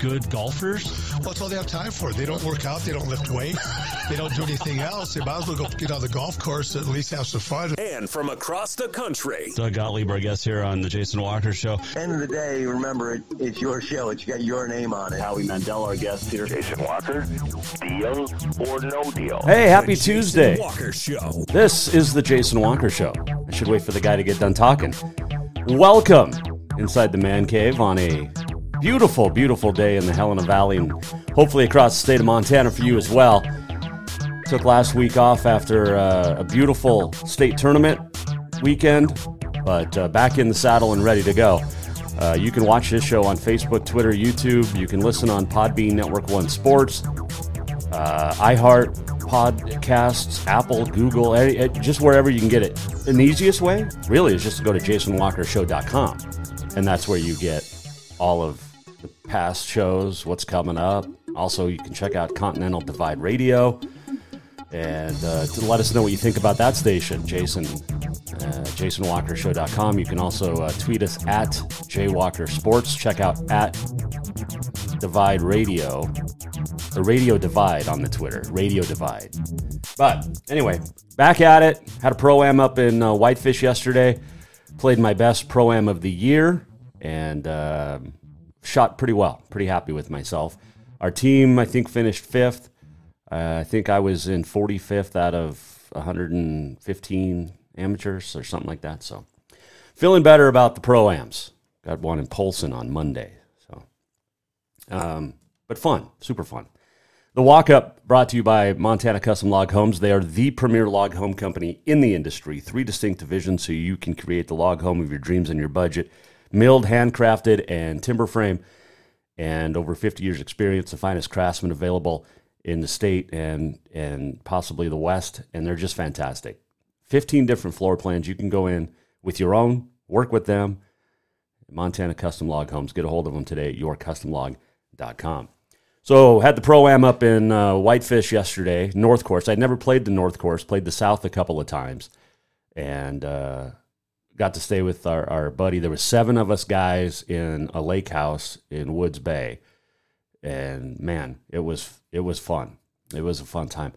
good golfers? Well, that's all they have time for. They don't work out. They don't lift weight. they don't do anything else. They might as well go get on the golf course at least have some fun. And from across the country, Doug Gottlieb, our guest here on the Jason Walker Show. End of the day, remember it, it's your show. It's got your name on it. Howie Mandel, our guest here. Jason Walker, deal or no deal? Hey, happy The Jason Tuesday. Walker Show. This is the Jason Walker Show. I should wait for the guy to get done talking. Welcome inside the man cave on a beautiful, beautiful day in the Helena Valley and hopefully across the state of Montana for you as well. Took last week off after uh, a beautiful state tournament weekend, but uh, back in the saddle and ready to go. Uh, you can watch this show on Facebook, Twitter, YouTube. You can listen on Podbean Network One Sports, uh, iHeart podcasts, Apple, Google, eh, just wherever you can get it. And the easiest way, really, is just to go to jasonwalkershow.com. And that's where you get all of past shows, what's coming up. Also, you can check out Continental Divide Radio and uh, to let us know what you think about that station, Jason. Uh, JasonWalkerShow.com. You can also uh, tweet us at JWalkerSports. Check out at Divide Radio, the Radio Divide on the Twitter, Radio Divide. But anyway, back at it. Had a pro am up in uh, Whitefish yesterday. Played my best pro am of the year and uh, shot pretty well. Pretty happy with myself. Our team, I think, finished fifth. Uh, I think I was in 45th out of 115 amateurs or something like that. So feeling better about the pro ams. Got one in Polson on Monday. So, um, but fun, super fun. The walk up brought to you by Montana Custom Log Homes. They are the premier log home company in the industry. Three distinct divisions so you can create the log home of your dreams and your budget. Milled, handcrafted, and timber frame. And over 50 years experience, the finest craftsmen available in the state and and possibly the west and they're just fantastic. 15 different floor plans. You can go in with your own work with them. Montana custom log homes. Get a hold of them today at yourcustomlog.com so had the pro am up in uh, whitefish yesterday north course. I'd never played the north course played the south a couple of times. And uh, got to stay with our, our buddy there was seven of us guys in a lake house in woods bay and man, it was it was fun. It was a fun time.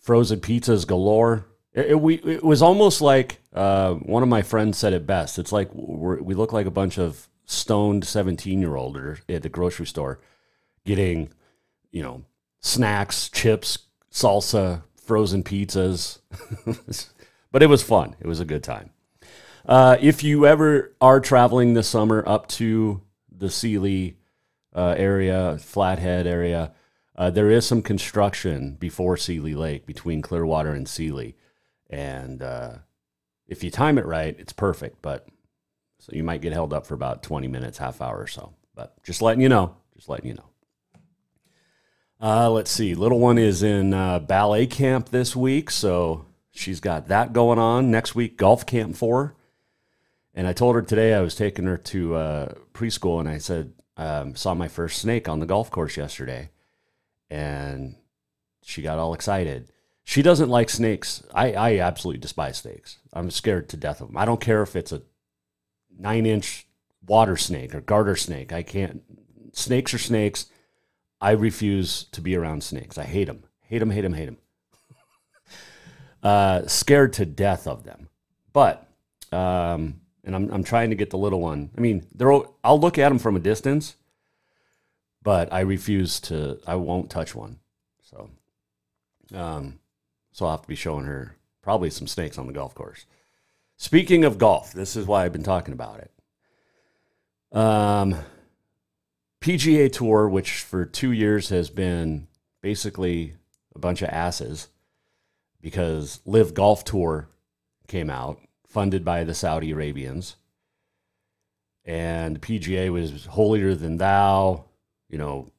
Frozen pizzas galore. It, it- we, it was almost like uh, one of my friends said it best. It's like we look like a bunch of stoned seventeen year olders at the grocery store, getting you know snacks, chips, salsa, frozen pizzas. but it was fun. It was a good time. Uh, if you ever are traveling this summer up to the Seeley uh, area, Flathead area, uh, there is some construction before Seeley Lake between Clearwater and Seeley, and uh, if you time it right, it's perfect. But so you might get held up for about twenty minutes, half hour or so. But just letting you know, just letting you know. Uh, let's see. Little one is in uh, ballet camp this week, so she's got that going on. Next week, golf camp for her. And I told her today I was taking her to uh, preschool, and I said, um, saw my first snake on the golf course yesterday, and she got all excited. She doesn't like snakes. I, I absolutely despise snakes. I'm scared to death of them. I don't care if it's a nine inch water snake or garter snake. I can't. Snakes are snakes. I refuse to be around snakes. I hate them. Hate them, hate them, hate them. uh, scared to death of them. But, um, and I'm, I'm trying to get the little one. I mean, they're, I'll look at them from a distance, but I refuse to, I won't touch one. So, um, so I'll have to be showing her probably some snakes on the golf course. Speaking of golf, this is why I've been talking about it. Um, PGA Tour, which for two years has been basically a bunch of asses because LIV Golf Tour came out, funded by the Saudi Arabians, and the PGA was holier than thou. You know,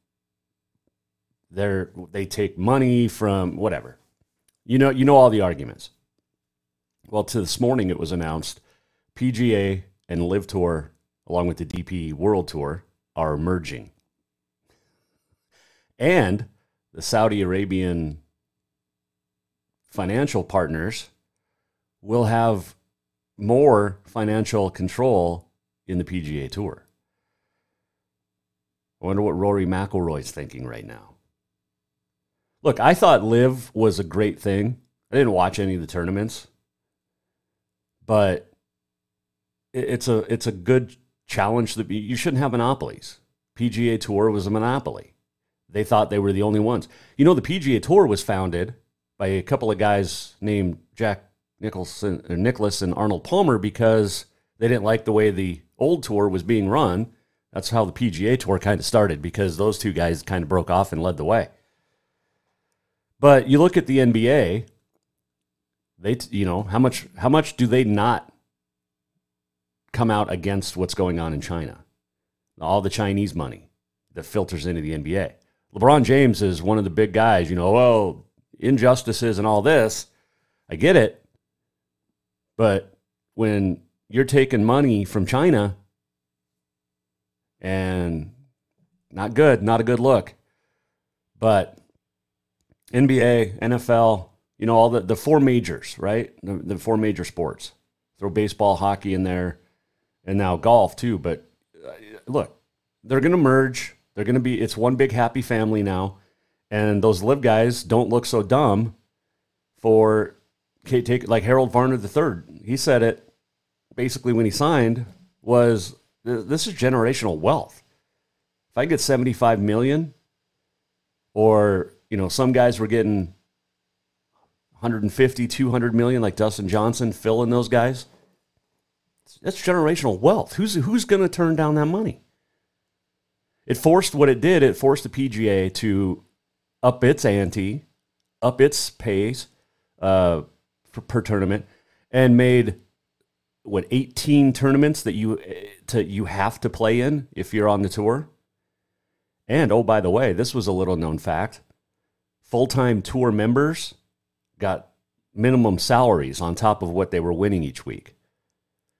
they they take money from whatever. You know, you know all the arguments. Well, to this morning, it was announced PGA and LIV Tour, along with the DP World Tour, are merging, and the Saudi Arabian financial partners will have more financial control in the PGA Tour. I wonder what Rory McIlroy's thinking right now. Look, I thought LIV was a great thing. I didn't watch any of the tournaments, but it's a it's a good challenge that you shouldn't have monopolies. PGA Tour was a monopoly. They thought they were the only ones. You know, the PGA Tour was founded by a couple of guys named Jack Nicholson, or uh, Nicklaus and Arnold Palmer because they didn't like the way the old tour was being run. That's how the PGA Tour kind of started because those two guys kind of broke off and led the way. But you look at the NBA, they you know, how much how much do they not come out against what's going on in China? All the Chinese money that filters into the NBA. LeBron James is one of the big guys, you know, well, injustices and all this. I get it. But when you're taking money from China and not good, not a good look. But NBA, NFL, you know, all the, the four majors, right? The, the four major sports. Throw baseball, hockey in there, and now golf too. But uh, look, they're going to merge. They're going to be, it's one big happy family now. And those LIV guys don't look so dumb for take like Harold Varner III. He said it basically when he signed was this is generational wealth. If I get 75 million or, you know, some guys were getting 150, 200 million like Dustin Johnson, Phil and those guys. That's generational wealth. Who's who's going to turn down that money? It forced what it did. It forced the PGA to up its ante, up its pace uh, per tournament, and made what 18 tournaments that you eh, to you have to play in if you're on the tour. And oh by the way, this was a little known fact. Full-time tour members got minimum salaries on top of what they were winning each week.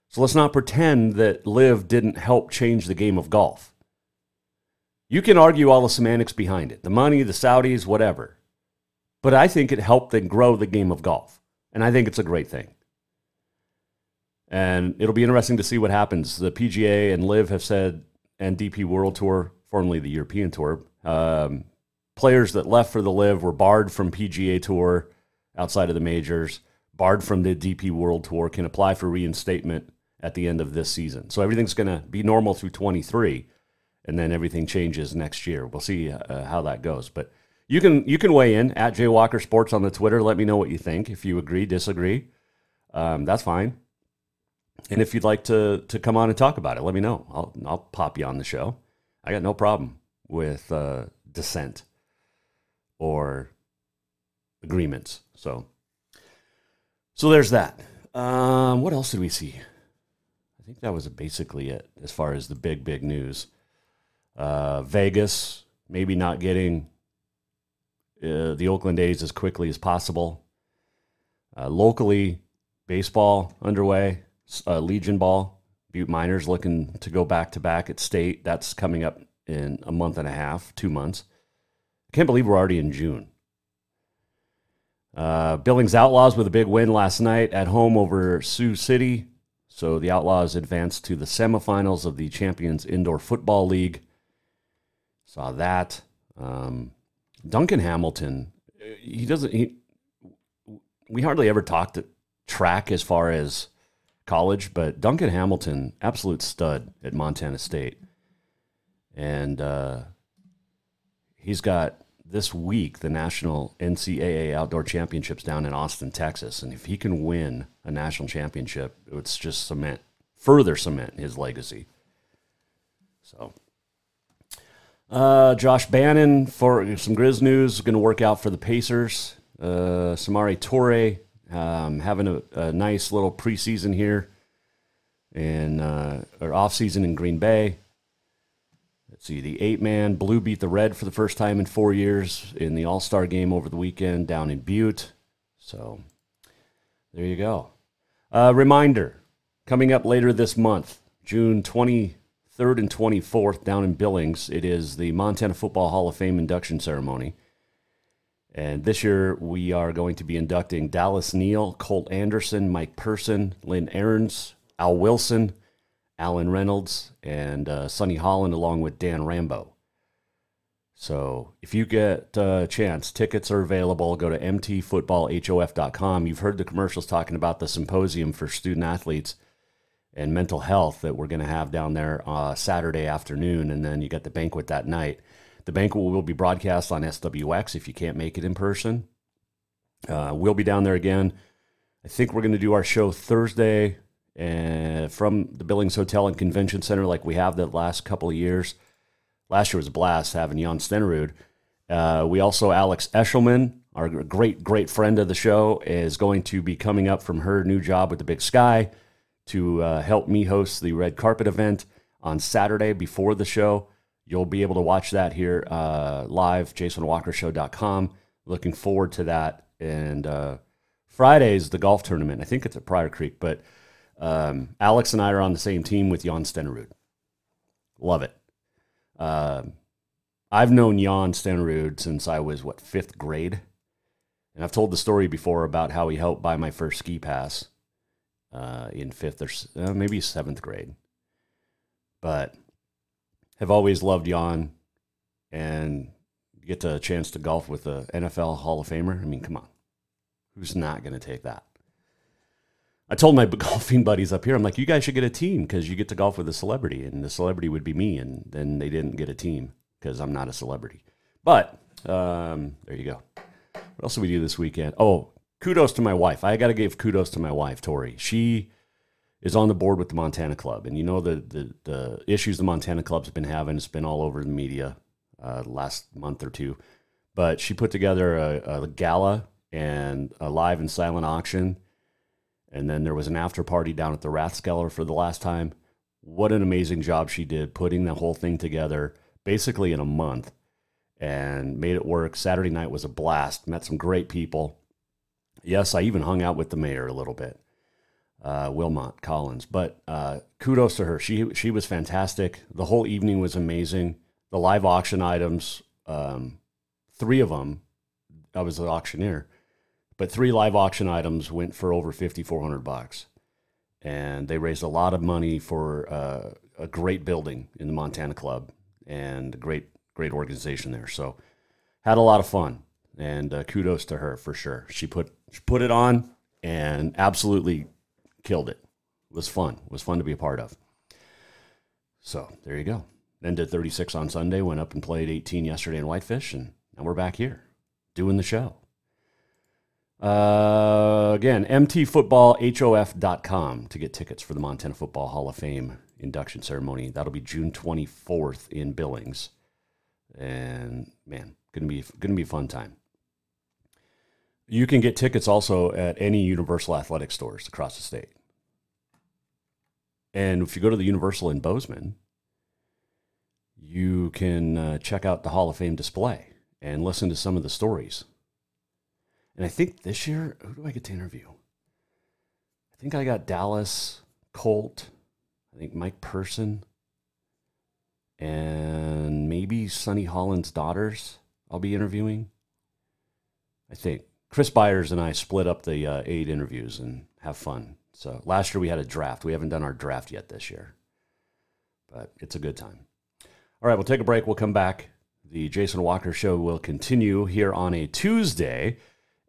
So let's not pretend that LIV didn't help change the game of golf. You can argue all the semantics behind it, the money, the Saudis, whatever. But I think it helped them grow the game of golf. And I think it's a great thing. And it'll be interesting to see what happens. The PGA and LIV have said, and DP World Tour, formerly the European Tour, um, players that left for the LIV were barred from PGA Tour outside of the majors, barred from the DP World Tour, can apply for reinstatement at the end of this season. So everything's going to be normal through 23, and then everything changes next year. We'll see uh, how that goes. But you can you can weigh in at Jay Walker Sports on the Twitter. Let me know what you think. If you agree, disagree, um, that's fine. And if you'd like to to come on and talk about it, let me know. I'll I'll pop you on the show. I got no problem with uh, dissent or agreements. So so there's that. Um, what else did we see? I think that was basically it as far as the big big news. Uh, Vegas maybe not getting uh, the Oakland A's as quickly as possible. Uh, locally, baseball underway uh, Legion Ball. Butte Miners looking to go back to back at state. That's coming up in a month and a half, two months. I can't believe we're already in June. Uh, Billings Outlaws with a big win last night at home over Sioux City. So the Outlaws advanced to the semifinals of the Champions Indoor Football League. Saw that. Um, Duncan Hamilton, he doesn't. He, we hardly ever talked track as far as college, but Duncan Hamilton, absolute stud at Montana State. And uh, he's got this week the national NCAA outdoor championships down in Austin, Texas. And if he can win a national championship, it's just cement, further cement his legacy. So, uh, Josh Bannon for some Grizz news, going to work out for the Pacers. Uh, Samori Toure um, having a, a, nice little preseason here. and uh, or off season in Green Bay. Let's see, the eight man blue beat the red for the first time in four years in the All Star game over the weekend down in Butte. So there you go. Uh, reminder coming up later this month, June 23rd and 24th, down in Billings, it is the Montana Football Hall of Fame induction ceremony. And this year we are going to be inducting Dallas Neal, Colt Anderson, Mike Person, Lynn Ahrens, Al Wilson, Alan Reynolds, and uh, Sonny Holland, along with Dan Rambo. So if you get a chance, tickets are available. Go to mtfootballhof.com. You've heard the commercials talking about the symposium for student athletes and mental health that we're going to have down there uh, Saturday afternoon, and then you got the banquet that night. The banquet will be broadcast on SWX if you can't make it in person. Uh, we'll be down there again. I think we're going to do our show Thursday uh, from the Billings Hotel and Convention Center like we have the last couple of years. Last year was a blast having Jan Stenerud. Uh, we also, Alex Eshelman, our great, great friend of the show, is going to be coming up from her new job with the Big Sky to uh, help me host the red carpet event on Saturday before the show. You'll be able to watch that here uh, live, jasonwalkershow.com. Looking forward to that. And uh, Friday's the golf tournament. I think it's at Prior Creek, but um, Alex and I are on the same team with Jan Stenerud. Love it. Uh, I've known Jan Stenerud since I was, what, fifth grade? And I've told the story before about how he helped buy my first ski pass uh, in fifth or uh, maybe seventh grade. But have always loved Jan and get a chance to golf with the NFL Hall of Famer. I mean, come on. Who's not going to take that? I told my golfing buddies up here, I'm like, you guys should get a team because you get to golf with a celebrity, and the celebrity would be me. And then they didn't get a team because I'm not a celebrity. But um, there you go. What else did we do this weekend? Oh, kudos to my wife. I got to give kudos to my wife, Tori. She is on the board with the Montana Club, and you know the the, the issues the Montana Club's been having. It's been all over the media uh, last month or two. But she put together a, a gala and a live and silent auction, and then there was an after party down at the Rathskeller for the last time. What an amazing job she did putting the whole thing together, basically in a month, and made it work. Saturday night was a blast. Met some great people. Yes, I even hung out with the mayor a little bit uh, Wilmot Collins. But uh, kudos to her. She she was fantastic. The whole evening was amazing. The live auction items, um, three of them, I was the auctioneer, but three live auction items went for over fifty four hundred bucks, and they raised a lot of money for uh, a great building in the Montana Club and a great great organization there. So had a lot of fun, and uh, kudos to her for sure. She put she put it on and absolutely killed it. It was fun. It was fun to be a part of. So there you go. Then did 36 on Sunday, went up and played 18 yesterday in Whitefish, and now we're back here doing the show. Uh, again, mtfootballhof.com to get tickets for the Montana Football Hall of Fame induction ceremony. That'll be June 24th in Billings. And man, gonna be gonna be a fun time. You can get tickets also at any Universal Athletic stores across the state. And if you go to the Universal in Bozeman, you can uh, check out the Hall of Fame display and listen to some of the stories. And I think this year, who do I get to interview? I think I got Dallas, Colt, I think Mike Person, and maybe Sonny Holland's daughters I'll be interviewing. I think. Chris Byers and I split up the uh, eight interviews and have fun. So last year we had a draft. We haven't done our draft yet this year, but it's a good time. All right, we'll take a break. We'll come back. The Jason Walker Show will continue here on a Tuesday.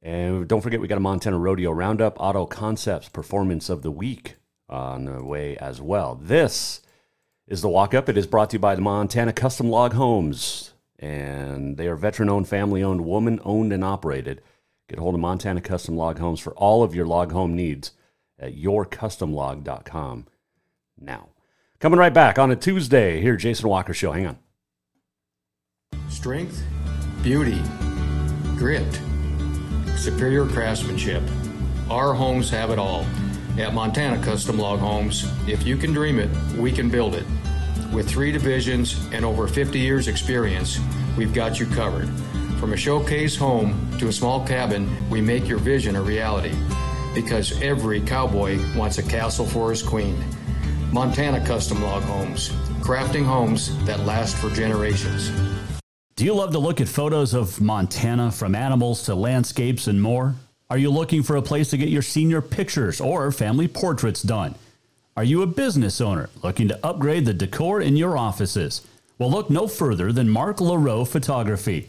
And don't forget, we got a Montana Rodeo Roundup Auto Concepts Performance of the Week on the way as well. This is the walk up. It is brought to you by the Montana Custom Log Homes. And they are veteran owned, family owned, woman owned, and operated. Get a hold of Montana Custom Log Homes for all of your log home needs at yourcustomlog.com now. Coming right back on a Tuesday here, Jason Walker Show. Hang on. Strength, beauty, grit, superior craftsmanship. Our homes have it all. At Montana Custom Log Homes, if you can dream it, we can build it. With three divisions and over 50 years' experience, we've got you covered. From a showcase home to a small cabin, we make your vision a reality. Because every cowboy wants a castle for his queen. Montana Custom Log Homes, crafting homes that last for generations. Do you love to look at photos of Montana from animals to landscapes and more? Are you looking for a place to get your senior pictures or family portraits done? Are you a business owner looking to upgrade the decor in your offices? Well, look no further than Mark LaRoe Photography.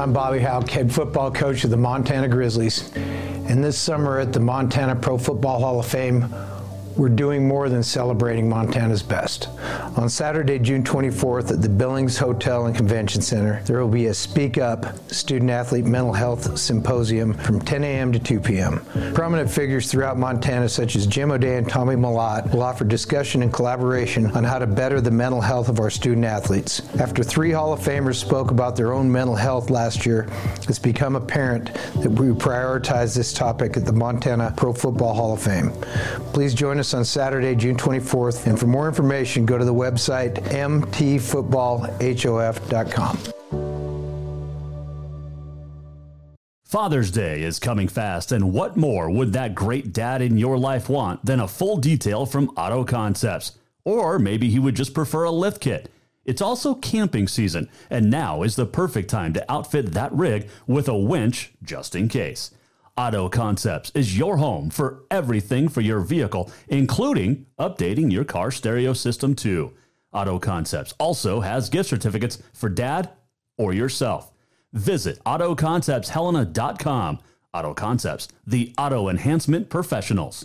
I'm Bobby Hauck, head football coach of the Montana Grizzlies. And this summer at the Montana Pro Football Hall of Fame, we're doing more than celebrating Montana's best. On Saturday, June 24th at the Billings Hotel and Convention Center, there will be a Speak Up Student Athlete Mental Health Symposium from 10 a.m. to 2 p.m. Prominent figures throughout Montana, such as Jim O'Day and Tommy Malott, will offer discussion and collaboration on how to better the mental health of our student athletes. After three Hall of Famers spoke about their own mental health last year, it's become apparent that we prioritize this topic at the Montana Pro Football Hall of Fame. Please join us on Saturday, June 24th. And for more information, go to the website mtfootballhof.com. Father's Day is coming fast, and what more would that great dad in your life want than a full detail from Auto Concepts? Or maybe he would just prefer a lift kit. It's also camping season, and now is the perfect time to outfit that rig with a winch just in case. Auto Concepts is your home for everything for your vehicle, including updating your car stereo system too. Auto Concepts also has gift certificates for dad or yourself. Visit AutoConceptsHelena.com. Auto Concepts, the auto enhancement professionals.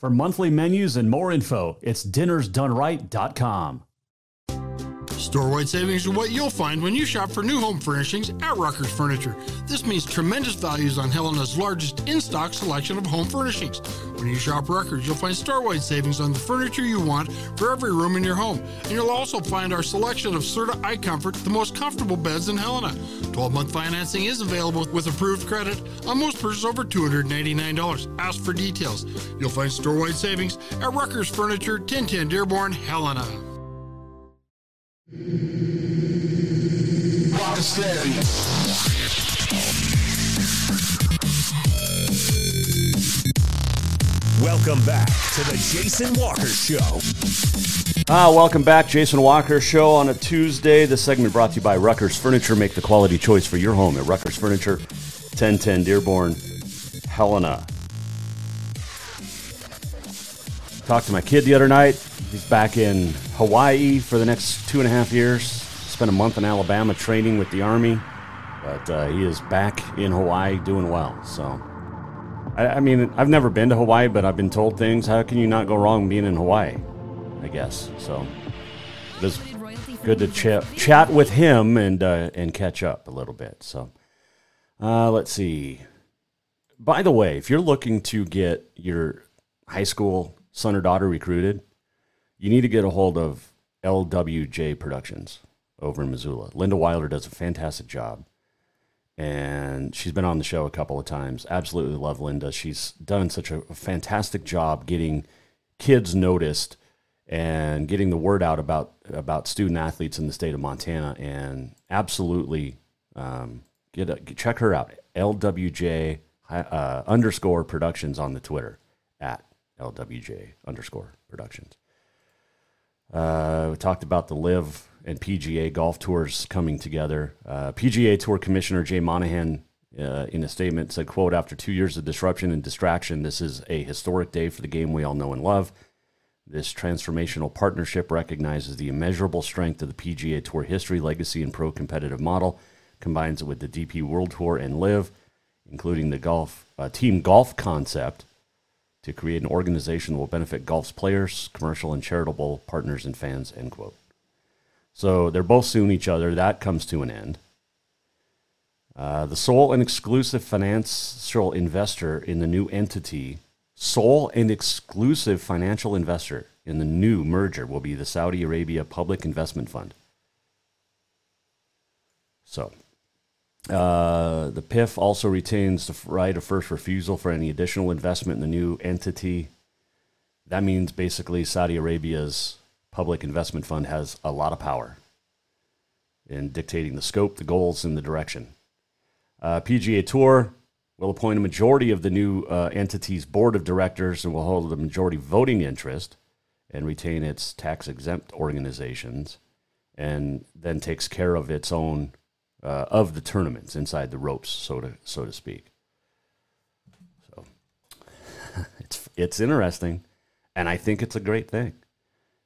For monthly menus and more info, it's dinnersdoneright.com. Storewide savings are what you'll find when you shop for new home furnishings at Rucker's Furniture. This means tremendous values on Helena's largest in stock selection of home furnishings. When you shop Rucker's, you'll find storewide savings on the furniture you want for every room in your home. And you'll also find our selection of Serta iComfort, the most comfortable beds in Helena. 12 month financing is available with approved credit on most purchases over $289. Ask for details. You'll find store wide savings at Rucker's Furniture, 1010 Dearborn, Helena. Welcome back to the Jason Walker Show. Ah, welcome back, Jason Walker Show on a Tuesday. This segment brought to you by Ruckers Furniture. Make the quality choice for your home at Ruckers Furniture, 1010 Dearborn, Helena. Talked to my kid the other night. He's back in Hawaii for the next two and a half years. Spent a month in Alabama training with the Army, but uh, he is back in Hawaii doing well. So, I, I mean, I've never been to Hawaii, but I've been told things. How can you not go wrong being in Hawaii? I guess so. It is good to chat chat with him and uh, and catch up a little bit. So, uh, let's see. By the way, if you're looking to get your high school son or daughter recruited, you need to get a hold of LWJ Productions over in Missoula. Linda Weiler does a fantastic job. And she's been on the show a couple of times. Absolutely love Linda. She's done such a fantastic job getting kids noticed and getting the word out about about student athletes in the state of Montana. And absolutely um, get a, check her out. LWJ uh, underscore Productions on the Twitter at LWJ underscore Productions. Uh, we talked about the LIV and PGA golf tours coming together. Uh, PGA Tour Commissioner Jay Monahan, uh, in a statement, said, "quote After two years of disruption and distraction, this is a historic day for the game we all know and love. This transformational partnership recognizes the immeasurable strength of the PGA Tour history, legacy, and pro competitive model, combines it with the DP World Tour and LIV, including the golf uh, team golf concept." To create an organization that will benefit golf's players, commercial and charitable partners, and fans. End quote. So they're both suing each other. That comes to an end. Uh, the sole and exclusive financial investor in the new entity, sole and exclusive financial investor in the new merger will be the Saudi Arabia Public Investment Fund. So, uh, the PIF also retains the right of first refusal for any additional investment in the new entity. That means basically Saudi Arabia's public investment fund has a lot of power in dictating the scope, the goals, and the direction. Uh, PGA Tour will appoint a majority of the new uh, entity's board of directors and will hold a majority voting interest and retain its tax exempt organizations and then takes care of its own uh, of the tournaments inside the ropes, so to so to speak. So it's it's interesting, and I think it's a great thing.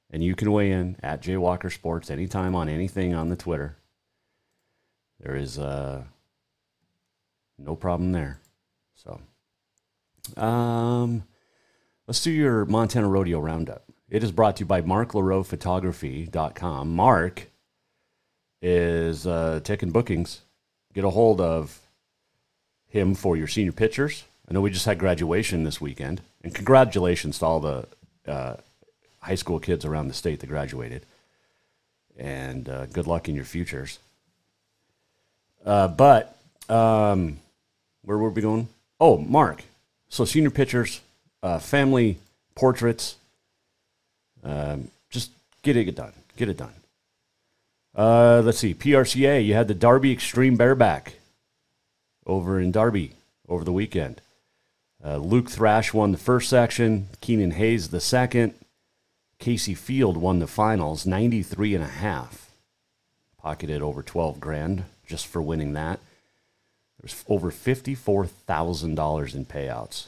And you can weigh in at Jay Walker Sports anytime on anything on the Twitter. There is uh, no problem there. So, um, let's do your Montana Rodeo Roundup. It is brought to you by MarkLaRoePhotography.com. Mark is uh, taking bookings. Get a hold of him for your senior pictures. I know we just had graduation this weekend, and congratulations to all the uh, high school kids around the state that graduated. And uh, good luck in your futures. Uh, but um, where were we going? Oh, Mark. So senior pictures, uh, family portraits. Um, just get it done. Get it done. Uh, let's see. PRCA. You had the Darby Extreme Bareback over in Darby over the weekend. Uh, Luke Thrash won the first section. Keenan Hayes the second. Casey Field won the finals, 93 and a half. Pocketed over 12 grand just for winning that. There's over $54,000 in payouts.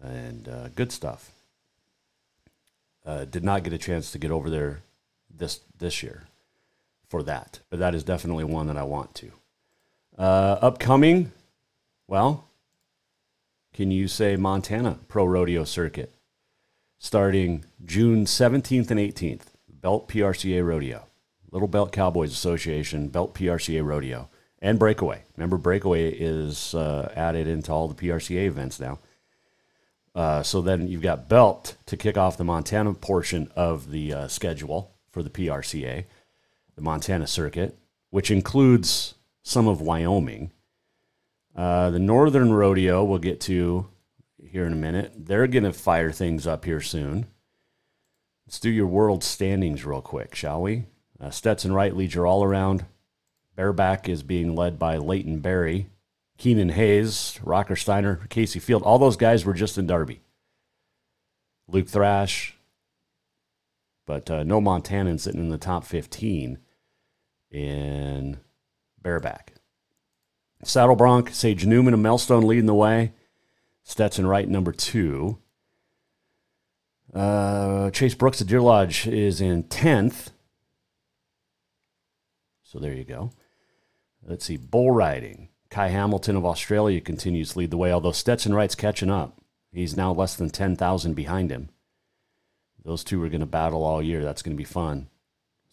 And uh, good stuff. Uh, did not get a chance to get over there this this year for that, but that is definitely one that I want to. Uh, upcoming, well, can you say Montana Pro Rodeo Circuit starting June 17th and 18th, Belt PRCA Rodeo, Little Belt Cowboys Association, Belt PRCA Rodeo, and Breakaway. Remember, Breakaway is uh, added into all the PRCA events now. Uh, so then you've got Belt to kick off the Montana portion of the uh, schedule for the PRCA, the Montana circuit, which includes some of Wyoming. Uh, the Northern Rodeo we'll get to here in a minute. They're going to fire things up here soon. Let's do your world standings real quick, shall we? Uh, Stetson Wright leads your all around. Bareback is being led by Leighton Berry. Keenan Hayes, Rocker Steiner, Casey Field. All those guys were just in Darby. Luke Thrash, but uh, no Montanan sitting in the top 15 in bareback. Saddle Bronc, Sage Newman and Melstone leading the way. Stetson Wright, number two. Uh, Chase Brooks of Deer Lodge is in 10th. So there you go. Let's see, bull riding. Ky Hamilton of Australia continues to lead the way, although Stetson Wright's catching up. He's now less than 10,000 behind him. Those two are going to battle all year. That's going to be fun.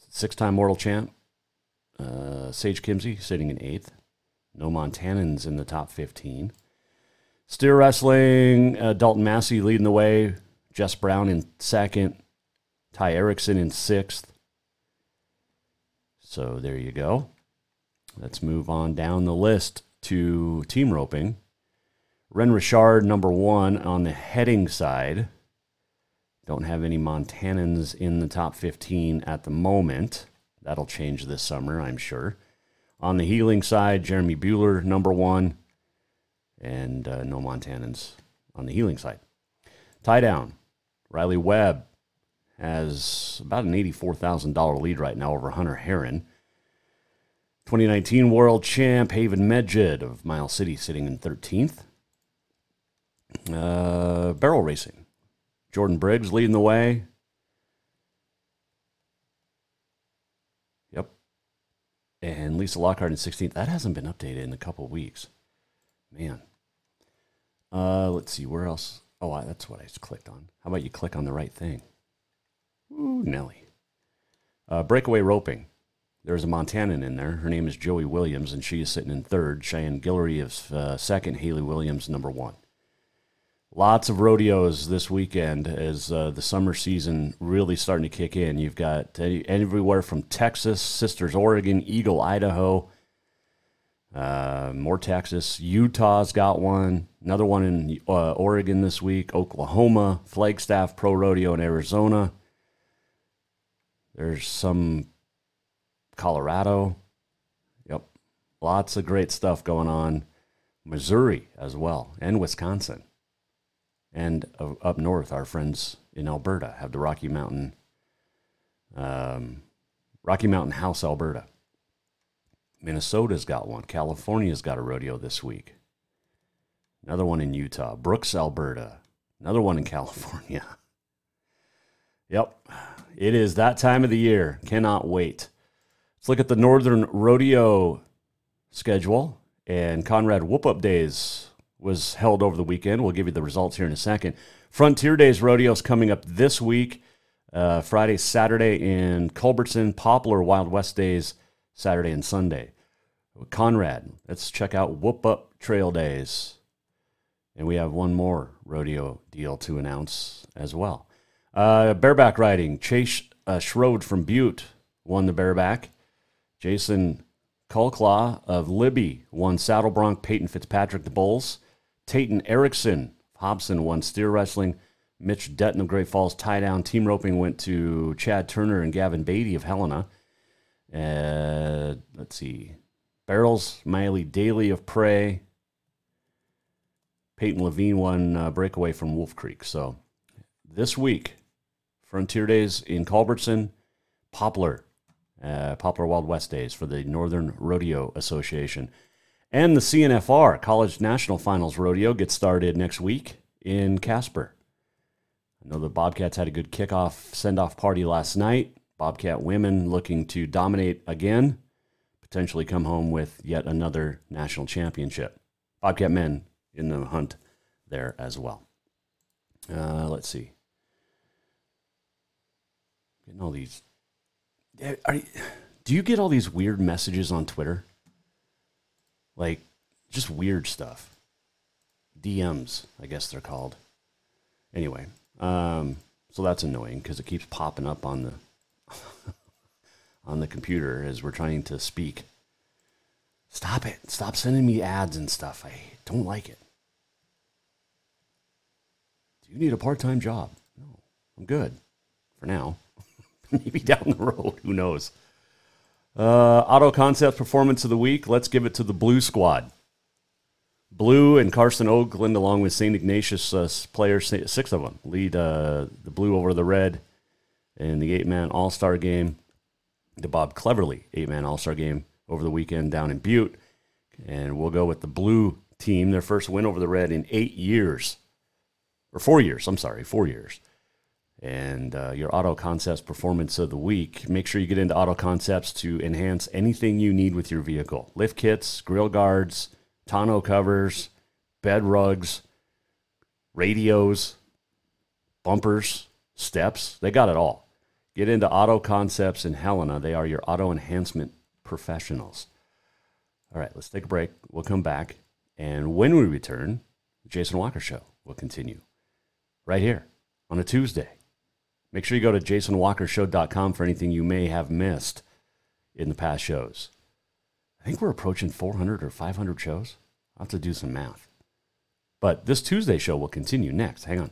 Six time Mortal Champ, uh, Sage Kimzey sitting in eighth. No Montanans in the top 15. Steer Wrestling, uh, Dalton Massey leading the way. Jess Brown in second. Ty Erickson in sixth. So there you go. Let's move on down the list to team roping. Ren Richard, number one on the heading side. Don't have any Montanans in the top 15 at the moment. That'll change this summer, I'm sure. On the heeling side, Jeremy Buhler, number one, and uh, no Montanans on the heeling side. Tie down, Riley Webb has about an $84,000 lead right now over Hunter Herrin. 2019 world champ Haven Meged of Miles City sitting in 13th. Uh, barrel racing. Jordan Briggs leading the way. Yep. And Lisa Lockhart in 16th. That hasn't been updated in a couple weeks. Man. Uh, let's see, where else? Oh, I, that's what I clicked on. How about you click on the right thing? Ooh, Nelly. Uh, breakaway roping. There's a Montanan in there. Her name is Joey Williams, and she is sitting in third. Cheyenne Guillory is uh, second. Haley Williams, number one. Lots of rodeos this weekend as uh, the summer season really starting to kick in. You've got everywhere from Texas, Sisters, Oregon, Eagle, Idaho, uh, more Texas. Utah's got one. Another one in uh, Oregon this week. Oklahoma, Flagstaff Pro Rodeo in Arizona. There's some Colorado. Yep. Lots of great stuff going on. Missouri as well, and Wisconsin. And uh, up north, our friends in Alberta have the Rocky Mountain, um, Rocky Mountain House, Alberta. Minnesota's got one. California's got a rodeo this week. Another one in Utah. Brooks, Alberta. Another one in California. Yep. It is that time of the year. Cannot wait. Let's look at the Northern Rodeo schedule. And Conrad Whoop Up Days was held over the weekend. We'll give you the results here in a second. Frontier Days Rodeo is coming up this week, uh, Friday, Saturday in Culbertson. Poplar Wild West Days, Saturday and Sunday. Conrad, let's check out Whoop Up Trail Days. And we have one more rodeo deal to announce as well. Uh, bareback riding. Chase uh, Schroed from Butte won the bareback. Jason Colclaw of Libby won Saddle Bronc. Peyton Fitzpatrick the Bulls. Tayton Erickson, of Hobson won steer wrestling. Mitch Detton of Great Falls tie down. Team roping went to Chad Turner and Gavin Beatty of Helena. Uh, let's see. Barrels, Miley Daly of Pray. Peyton Levine won uh, breakaway from Wolf Creek. So this week, Frontier Days in Culbertson, Poplar, uh, Poplar Wild West Days for the Northern Rodeo Association. And the CNFR, College National Finals Rodeo, gets started next week in Casper. I know the Bobcats had a good kickoff send off party last night. Bobcat women looking to dominate again, potentially come home with yet another national championship. Bobcat men in the hunt there as well. Uh, let's see. Getting all these. Are, do you get all these weird messages on Twitter? Like, just weird stuff. DMs, I guess they're called. Anyway, um, so that's annoying because it keeps popping up on the on the computer as we're trying to speak. Stop it! Stop sending me ads and stuff. I don't like it. Do you need a part-time job? No, I'm good for now. Maybe down the road. Who knows? Uh, Auto Concepts Performance of the Week. Let's give it to the Blue Squad. Blue and Carson Oakland, along with St. Ignatius uh, players, six of them, lead uh, the Blue over the Red in the eight man All Star game, the Bob Cleverly eight man All Star game over the weekend down in Butte. And we'll go with the Blue team, their first win over the Red in eight years, or four years, I'm sorry, four years. And uh, your Auto Concepts Performance of the Week. Make sure you get into Auto Concepts to enhance anything you need with your vehicle lift kits, grill guards tonneau covers, bed rugs, radios, bumpers, steps. They got it all. Get into Auto Concepts in Helena. They are your auto enhancement professionals. All right, let's take a break. We'll come back. And when we return, the Jason Walker Show will continue right here on a Tuesday. Make sure you go to jasonwalkershow.com for anything you may have missed in the past shows. I think we're approaching 400 or 500 shows. I'll have to do some math. But this Tuesday show will continue next. Hang on.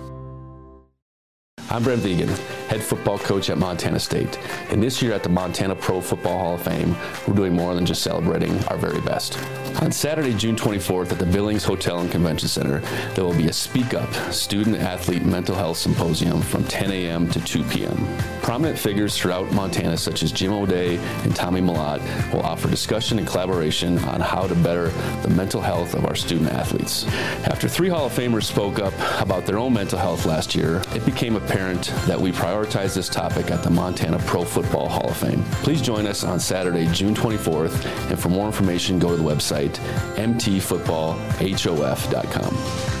I'm Brent Vigen, head football coach at Montana State. And this year at the Montana Pro Football Hall of Fame, we're doing more than just celebrating our very best. On Saturday, June 24th at the Billings Hotel and Convention Center, there will be a Speak Up Student Athlete Mental Health Symposium from 10 a.m. to 2 p.m. Prominent figures throughout Montana, such as Jim O'Day and Tommy Malott, will offer discussion and collaboration on how to better the mental health of our student athletes. After three Hall of Famers spoke up about their own mental health last year, it became apparent that we prioritize this topic at the Montana Pro Football Hall of Fame. Please join us on Saturday, June 24th, and for more information, go to the website mtfootballhof.com.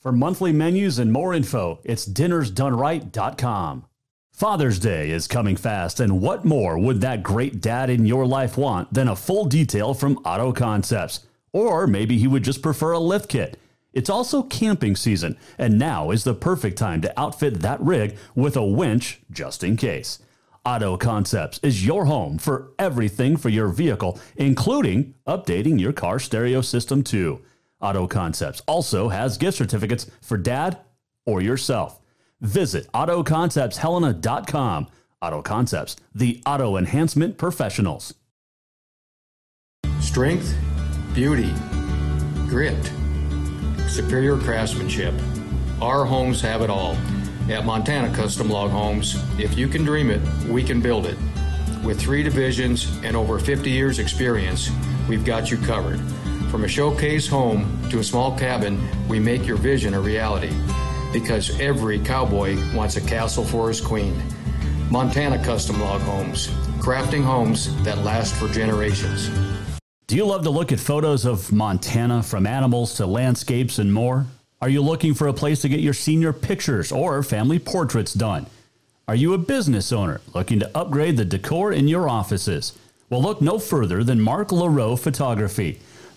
For monthly menus and more info, it's dinnersdoneright.com. Father's Day is coming fast, and what more would that great dad in your life want than a full detail from Auto Concepts? Or maybe he would just prefer a lift kit. It's also camping season, and now is the perfect time to outfit that rig with a winch just in case. Auto Concepts is your home for everything for your vehicle, including updating your car stereo system too. Auto Concepts also has gift certificates for dad or yourself. Visit AutoConceptsHelena.com. Auto Concepts, the auto enhancement professionals. Strength, beauty, grit, superior craftsmanship. Our homes have it all. At Montana Custom Log Homes, if you can dream it, we can build it. With three divisions and over 50 years' experience, we've got you covered. From a showcase home to a small cabin, we make your vision a reality. Because every cowboy wants a castle for his queen. Montana Custom Log Homes, crafting homes that last for generations. Do you love to look at photos of Montana from animals to landscapes and more? Are you looking for a place to get your senior pictures or family portraits done? Are you a business owner looking to upgrade the decor in your offices? Well, look no further than Mark LaRoe Photography.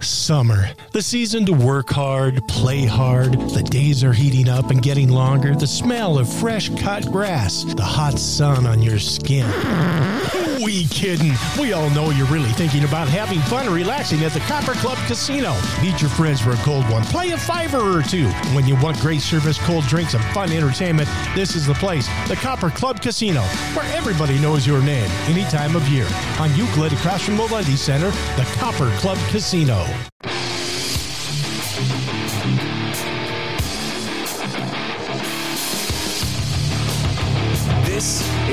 Summer, the season to work hard, play hard. The days are heating up and getting longer. The smell of fresh cut grass, the hot sun on your skin. We kidding? We all know you're really thinking about having fun and relaxing at the Copper Club Casino. Meet your friends for a cold one. Play a fiver or two. When you want great service, cold drinks, and fun entertainment, this is the place. The Copper Club Casino, where everybody knows your name any time of year. On Euclid across from Moletti Center, the Copper Club Casino.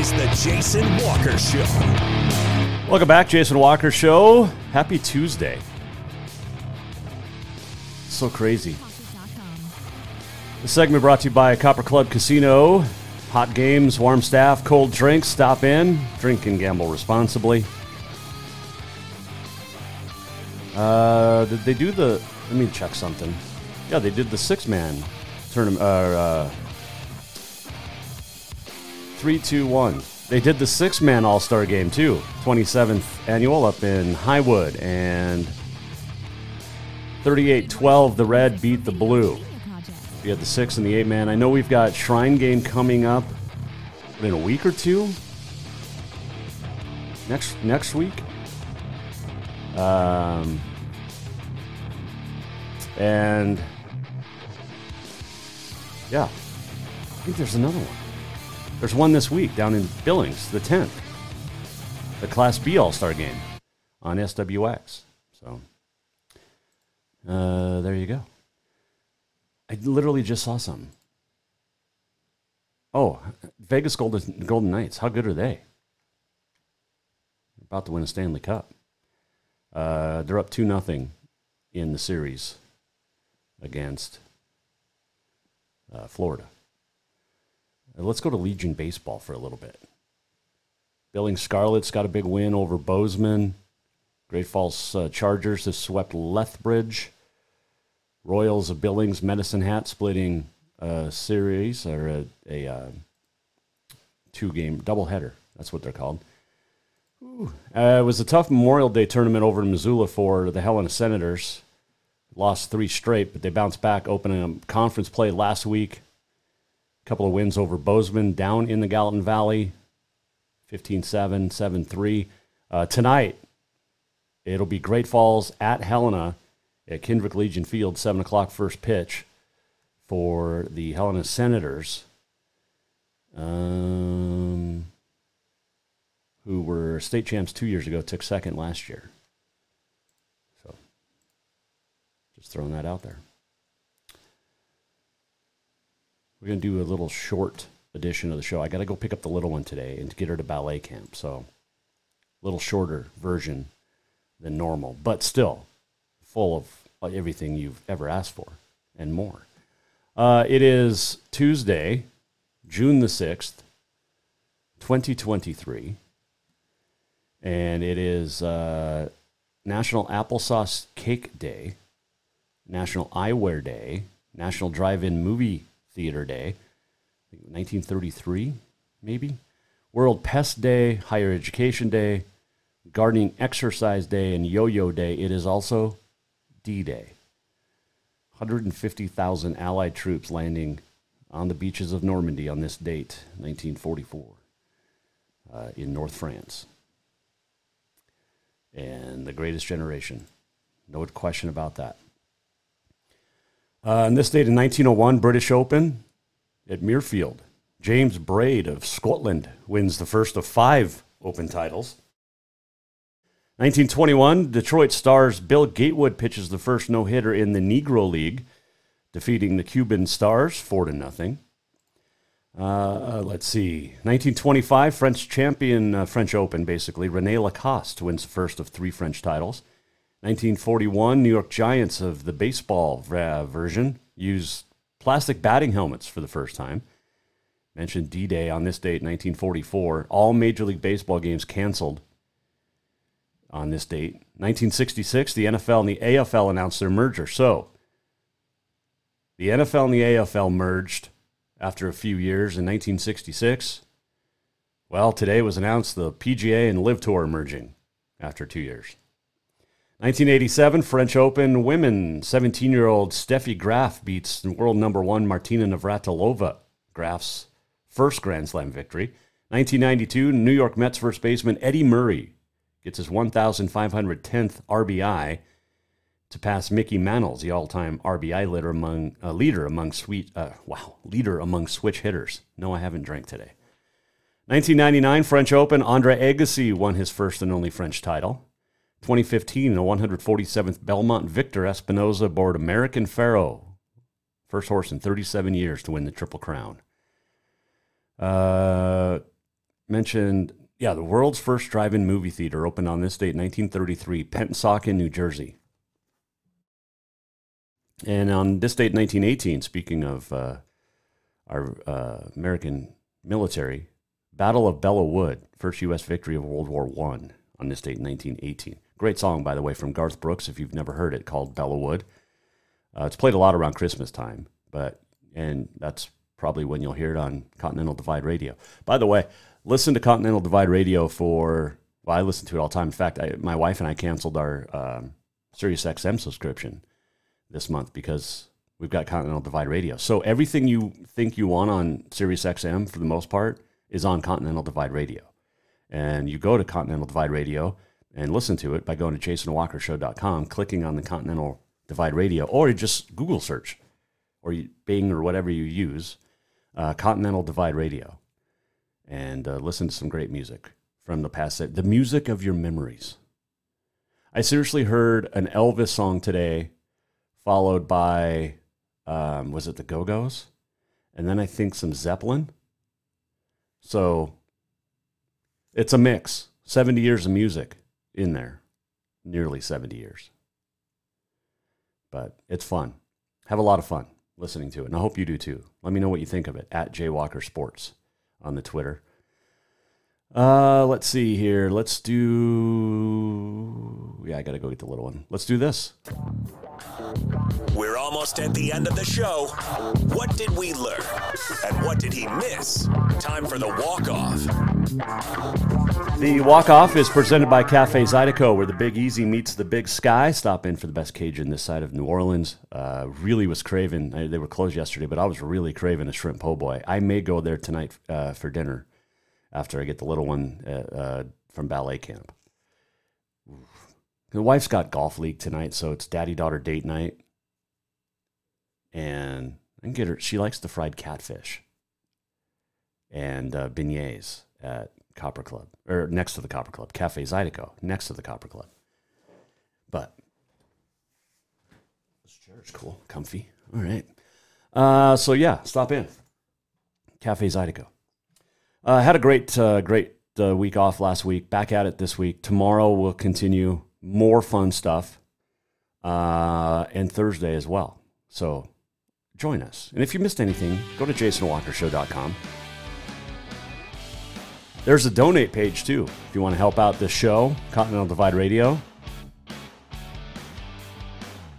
Is the Jason Walker Show. Welcome back, Jason Walker Show. Happy Tuesday. So crazy. The segment brought to you by Copper Club Casino. Hot games, warm staff, cold drinks. Stop in, drink and gamble responsibly. Uh, did they do the? Let me check something. Yeah, they did the six-man tournament. Uh, uh, three, two, one. They did the six-man All-Star game too. Twenty-seventh annual up in Highwood, and 38-12. The red beat the blue. We had the six and the eight man. I know we've got Shrine game coming up in a week or two. Next next week. Um, and yeah, I think there's another one. There's one this week down in Billings, the 10th. The Class B All Star game on SWX. So uh, there you go. I literally just saw something. Oh, Vegas Golden, Golden Knights. How good are they? About to win a Stanley Cup. Uh, they're up 2 nothing in the series against uh, Florida. Let's go to Legion Baseball for a little bit. Billings Scarlets got a big win over Bozeman. Great Falls uh, Chargers have swept Lethbridge. Royals of Billings Medicine Hat splitting a series or a, a uh, two game doubleheader. That's what they're called. Uh, it was a tough Memorial Day tournament over in Missoula for the Helena Senators. Lost three straight, but they bounced back, opening a conference play last week. Couple of wins over Bozeman down in the Gallatin Valley 15 7, 7 3. Uh, tonight, it'll be Great Falls at Helena at Kendrick Legion Field, 7 o'clock first pitch for the Helena Senators. Um, who were state champs two years ago, took second last year. So, just throwing that out there. We're going to do a little short edition of the show. I got to go pick up the little one today and get her to ballet camp. So, a little shorter version than normal, but still full of everything you've ever asked for and more. Uh, it is Tuesday, June the 6th, 2023 and it is uh, National Applesauce Cake Day, National Eyewear Day, National Drive-In Movie Theater Day, 1933 maybe, World Pest Day, Higher Education Day, Gardening Exercise Day, and Yo-Yo Day. It is also D-Day. 150,000 Allied troops landing on the beaches of Normandy on this date, 1944, uh, in North France and the greatest generation. No question about that. Uh, on this date in 1901, British Open at Muirfield. James Braid of Scotland wins the first of five Open titles. 1921, Detroit Stars Bill Gatewood pitches the first no hitter in the Negro League, defeating the Cuban Stars 4 to nothing. Uh, let's see. 1925, French champion, uh, French Open, basically. Rene Lacoste wins the first of three French titles. 1941, New York Giants of the baseball uh, version used plastic batting helmets for the first time. Mentioned D Day on this date, 1944. All Major League Baseball games canceled on this date. 1966, the NFL and the AFL announced their merger. So, the NFL and the AFL merged after a few years in 1966. Well, today was announced the PGA and LIV Tour merging after two years. 1987 French Open women 17 year old Steffi Graf beats world number one Martina Navratilova. Graf's first Grand Slam victory. 1992 New York Mets first baseman Eddie Murray gets his 1,510th RBI to pass Mickey Mantle's the all-time RBI leader among uh, leader among sweet uh, wow leader among switch hitters. No, I haven't drank today. 1999 French Open. Andre Agassi won his first and only French title. 2015, the 147th Belmont Victor Espinoza aboard American Pharoah, first horse in 37 years to win the Triple Crown. Uh, mentioned, yeah, the world's first drive-in movie theater opened on this date, 1933, Pennsauken, New Jersey. And on this date, 1918, speaking of uh, our uh, American military, Battle of Belleau Wood, first U.S. victory of World War I on this date, 1918. Great song, by the way, from Garth Brooks, if you've never heard it, called Belleau Wood. Uh, it's played a lot around Christmas time, but and that's probably when you'll hear it on Continental Divide Radio. By the way, listen to Continental Divide Radio for, well, I listen to it all the time. In fact, I, my wife and I canceled our um, Sirius XM subscription this month because we've got Continental Divide Radio. So everything you think you want on Sirius XM, for the most part, is on Continental Divide Radio. And you go to Continental Divide Radio and listen to it by going to jasonwalkershow.com, clicking on the Continental Divide Radio, or you just Google search or Bing or whatever you use, uh, Continental Divide Radio, and uh, listen to some great music from the past. The music of your memories. I seriously heard an Elvis song today followed by um, was it the Go Go's, and then I think some Zeppelin. So it's a mix. Seventy years of music in there, nearly seventy years. But it's fun. Have a lot of fun listening to it, and I hope you do too. Let me know what you think of it at Jaywalker Sports on the Twitter. Uh, let's see here. Let's do. Yeah, I got to go get the little one. Let's do this. We're almost at the end of the show. What did we learn? And what did he miss? Time for the walk off. The walk off is presented by Cafe Zydeco, where the Big Easy meets the Big Sky. Stop in for the best Cajun this side of New Orleans. Uh, really was craving. They were closed yesterday, but I was really craving a shrimp po' boy. I may go there tonight uh, for dinner after I get the little one uh, uh, from ballet camp. The wife's got golf league tonight, so it's daddy daughter date night. And I can get her. She likes the fried catfish and uh, beignets at Copper Club or next to the Copper Club, Cafe Zydeco, next to the Copper Club. But this chair is cool, comfy. All right. Uh, so yeah, stop in. Cafe Zydeco. Uh, had a great, uh, great uh, week off last week. Back at it this week. Tomorrow we'll continue more fun stuff, uh, and Thursday as well. So join us. And if you missed anything, go to jasonwalkershow.com. There's a donate page too if you want to help out this show, Continental Divide Radio.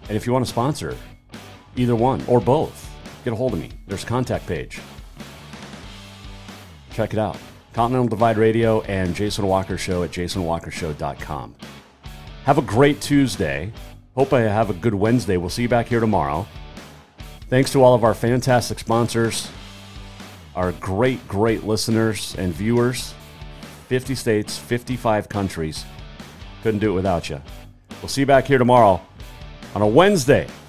And if you want to sponsor either one or both, get a hold of me. There's a contact page. Check it out. Continental Divide Radio and Jason Walker Show at jasonwalkershow.com. Have a great Tuesday. Hope I have a good Wednesday. We'll see you back here tomorrow. Thanks to all of our fantastic sponsors, our great, great listeners and viewers. 50 states, 55 countries. Couldn't do it without you. We'll see you back here tomorrow on a Wednesday